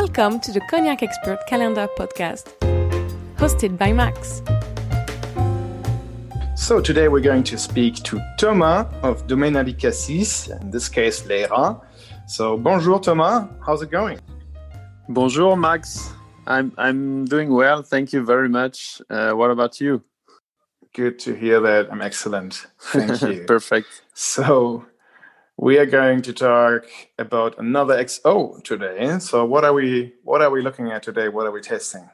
Welcome to the Cognac Expert Calendar podcast, hosted by Max. So today we're going to speak to Thomas of Domaine Abécassis, in this case Leyrat. So bonjour Thomas, how's it going? Bonjour Max, I'm I'm doing well, thank you very much. Uh, what about you? Good to hear that. I'm excellent. Thank you. Perfect. So we are going to talk about another XO today. So what are we what are we looking at today? What are we testing?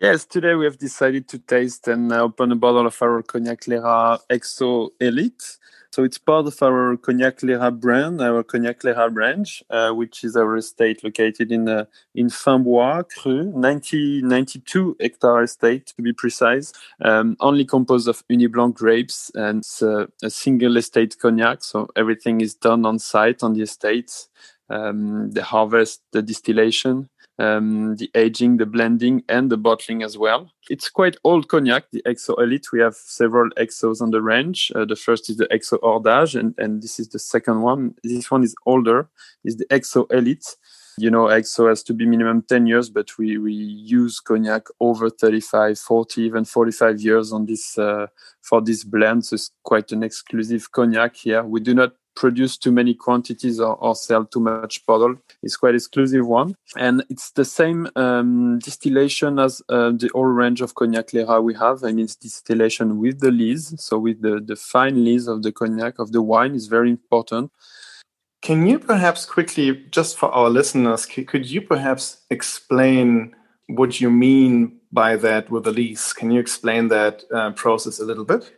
Yes, today we have decided to taste and open a bottle of our Cognac Leyrat XO Elite. So it's part of our Cognac Leyrat brand, our Cognac Leyrat range, uh, which is our estate located in uh, in Fins Bois, Cru, 90, 92 hectare estate to be precise, um, only composed of Ugni Blanc grapes and uh, a single estate cognac. So everything is done on site on the estate. Um, the harvest, the distillation, um, the aging, the blending, and the bottling as well. It's quite old cognac, the XO Elite. We have several XOs on the range. Uh, the first is the XO Hors d'Age, and, and this is the second one. This one is older, is the XO Elite. You know, XO has to be minimum 10 years, but we, we use cognac over 35, 40, even 45 years on this uh, for this blend. So it's quite an exclusive cognac here. We do not produce too many quantities or, or, sell too much bottle. It's quite exclusive one, and it's the same um, distillation as uh, the whole range of cognac Leyrat we have. I mean, it's distillation with the lees, so with the the fine lees of the cognac of the wine is very important. Can you perhaps quickly, just for our listeners, could you perhaps explain what you mean by that with the lees? Can you explain that uh, process a little bit?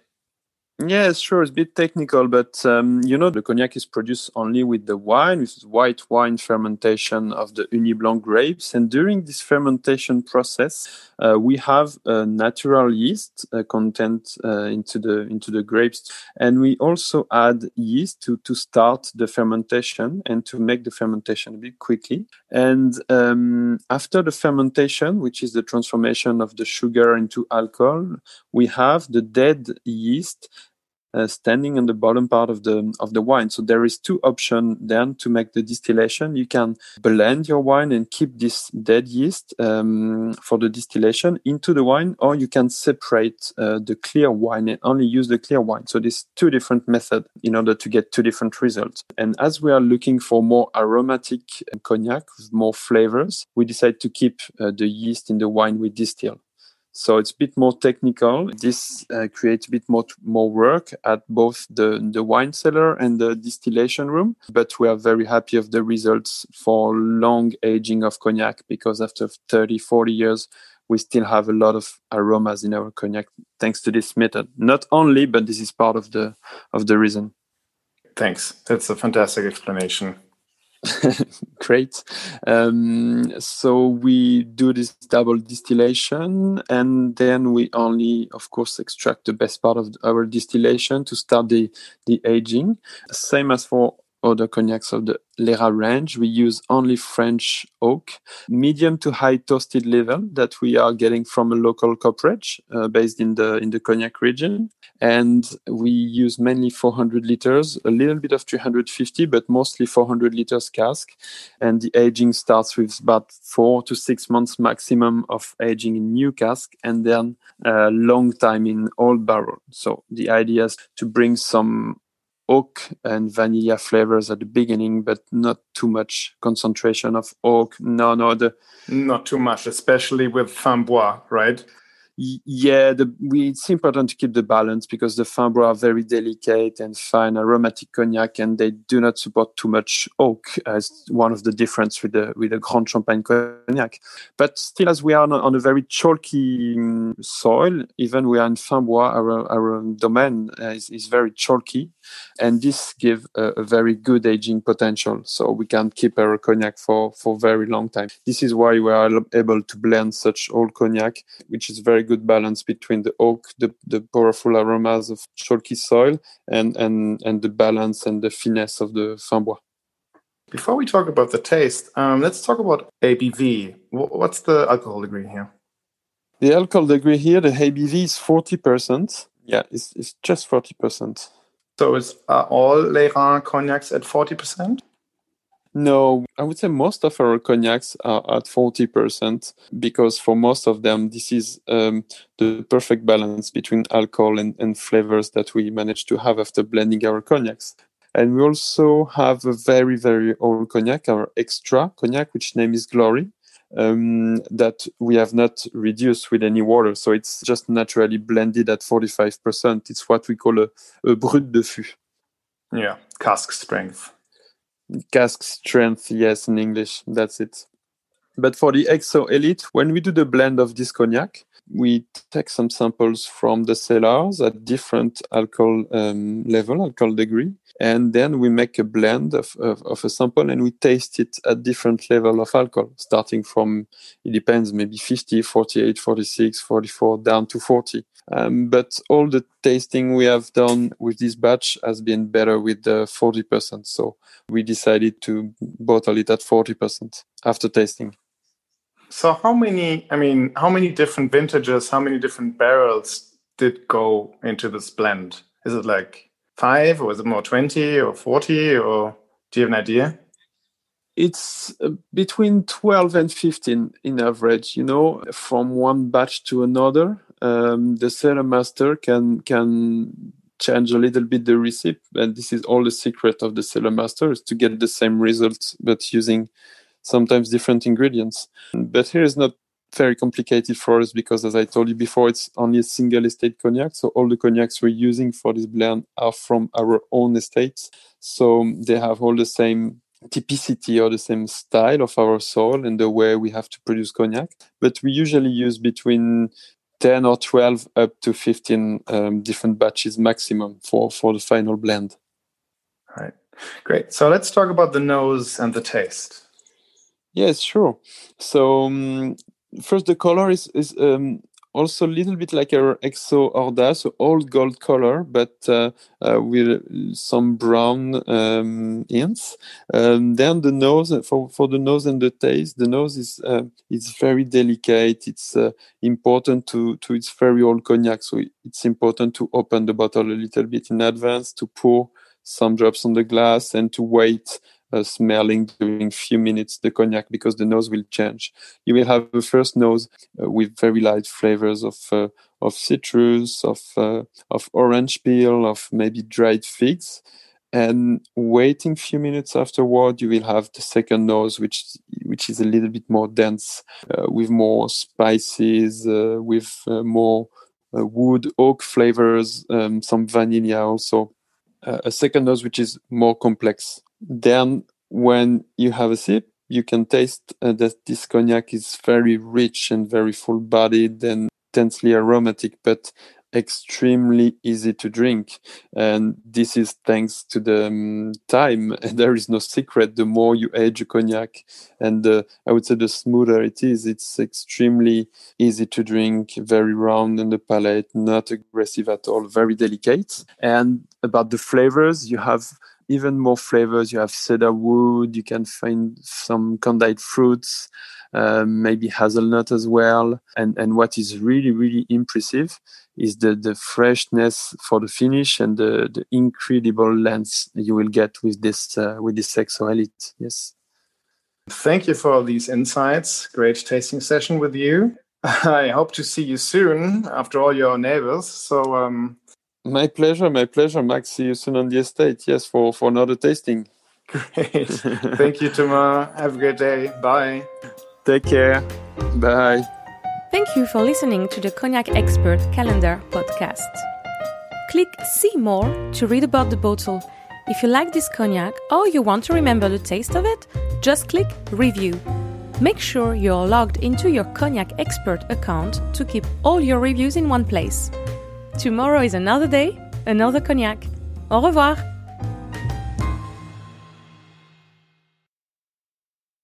Yeah, sure. It's a bit technical, but um, you know, the cognac is produced only with the wine, with white wine fermentation of the Ugni Blanc grapes. And during this fermentation process, uh, we have a natural yeast uh, content uh, into the into the grapes, and we also add yeast to to start the fermentation and to make the fermentation a bit quickly. And um, after the fermentation, which is the transformation of the sugar into alcohol, we have the dead yeast uh, standing on the bottom part of the of the wine. So there is two options then to make the distillation. You can blend your wine and keep this dead yeast um, for the distillation into the wine, or you can separate uh, the clear wine and only use the clear wine. So there's two different methods in order to get two different results. And as we are looking for more aromatic cognac with more flavors, we decide to keep uh, the yeast in the wine we distill. So it's a bit more technical. This uh, creates a bit more more work at both the, the wine cellar and the distillation room. But we are very happy of the results for long aging of cognac because after 30, 40 years, we still have a lot of aromas in our cognac thanks to this method. Not only, but this is part of the of the reason. Thanks. That's a fantastic explanation. Great. Um, so we do this double distillation, and then we only, of course, extract the best part of our distillation to start the the aging. Same as for other cognacs of the Leyrat range. We use only French oak, medium to high toasted level that we are getting from a local cooperage uh, based in the in the cognac region. And we use mainly 400 liters, a little bit of 350, but mostly 400 liters cask. And the aging starts with about four to six months maximum of aging in new cask, and then a long time in old barrel. So the idea is to bring some oak and vanilla flavors at the beginning, but not too much concentration of oak. No, no, the not too much, especially with Fins Bois, right? Yeah, the, we, it's important to keep the balance because the Fins Bois are very delicate and fine aromatic cognac, and they do not support too much oak as one of the difference with the with the Grande Champagne cognac. But still, as we are on a, on a very chalky um, soil, even we are in Fins Bois, our our domain is, is very chalky, and this gives a, a, very good aging potential. So we can keep our cognac for for very long time. This is why we are able to blend such old cognac, which is very good balance between the oak, the, the powerful aromas of chalky soil, and, and, and the balance and the finesse of the Fins Bois. Before we talk about the taste, um, let's talk about ABV. What's the alcohol degree here? The alcohol degree here, the ABV is 40%. Yeah, it's, it's just 40%. So is uh, all Leyrat cognacs at 40%? No, I would say most of our cognacs are at 40% because for most of them, this is um, the perfect balance between alcohol and, and flavors that we manage to have after blending our cognacs. And we also have a very, very old cognac, our extra cognac, which name is Glory, um, that we have not reduced with any water. So it's just naturally blended at 45%. It's what we call a, a brut de fût. Yeah, cask strength. Cask strength, yes, in English. That's it. But for the XO Elite, when we do the blend of this cognac, we take some samples from the cellars at different alcohol um, level, alcohol degree, and then we make a blend of, of, of, a sample and we taste it at different level of alcohol, starting from, it depends, maybe 50, 48, 46, 44, down to 40. Um, but all the tasting we have done with this batch has been better with the 40%. So we decided to bottle it at 40% after tasting. So how many? I mean, how many different vintages? How many different barrels did go into this blend? Is it like five, or is it more twenty or forty, or do you have an idea? It's uh, between twelve and fifteen in average. You know, from one batch to another, um, the cellar master can can change a little bit the recipe, and this is all the secret of the cellar master is to get the same results, but using sometimes different ingredients. But here is not very complicated for us because, as I told you before, it's only a single estate cognac. So all the cognacs we're using for this blend are from our own estates. So they have all the same typicity or the same style of our soil and the way we have to produce cognac. But we usually use between 10 or 12 up to 15 um, different batches maximum for, for the final blend. All right. Great. So let's talk about the nose and the taste. Yes, sure. So um, first, the color is is um, also a little bit like our XO Orda, so old gold color, but uh, uh, with some brown um, hints. Um, then the nose, for, for the nose and the taste, the nose is uh, is very delicate. It's uh, important to to its very old cognac, so it's important to open the bottle a little bit in advance to pour some drops on the glass and to wait uh, smelling during few minutes the cognac because the nose will change. You will have a first nose uh, with very light flavors of uh, of citrus, of uh, of orange peel, of maybe dried figs, and waiting few minutes afterward, you will have the second nose, which which is a little bit more dense, uh, with more spices, uh, with more wood oak flavors, um, some vanilla also. A second nose which is more complex. Then when you have a sip, you can taste uh, that this cognac is very rich and very full bodied and intensely aromatic, but extremely easy to drink. And this is thanks to the um, time. There is no secret. The more you age a cognac, and uh, I would say the smoother it is, it's extremely easy to drink, very round in the palate, not aggressive at all, very delicate. And about the flavors, you have even more flavors. You have cedar wood. You can find some candied fruits, um, maybe hazelnut as well. And and what is really really impressive is the the freshness for the finish and the the incredible length you will get with this uh, with this XO Elite. Yes. Thank you for all these insights. Great tasting session with you. I hope to see you soon after all your neighbors. So um, my pleasure, my pleasure, Max. See you soon on the estate. Yes, for, for another tasting. Great. Thank you, Thomas. Have a great day. Bye. Take care. Bye. Thank you for listening to the Cognac Expert Calendar podcast. Click See More to read about the bottle. If you like this cognac or you want to remember the taste of it, just click Review. Make sure you're logged into your Cognac Expert account to keep all your reviews in one place. Tomorrow is another day, another cognac. Au revoir!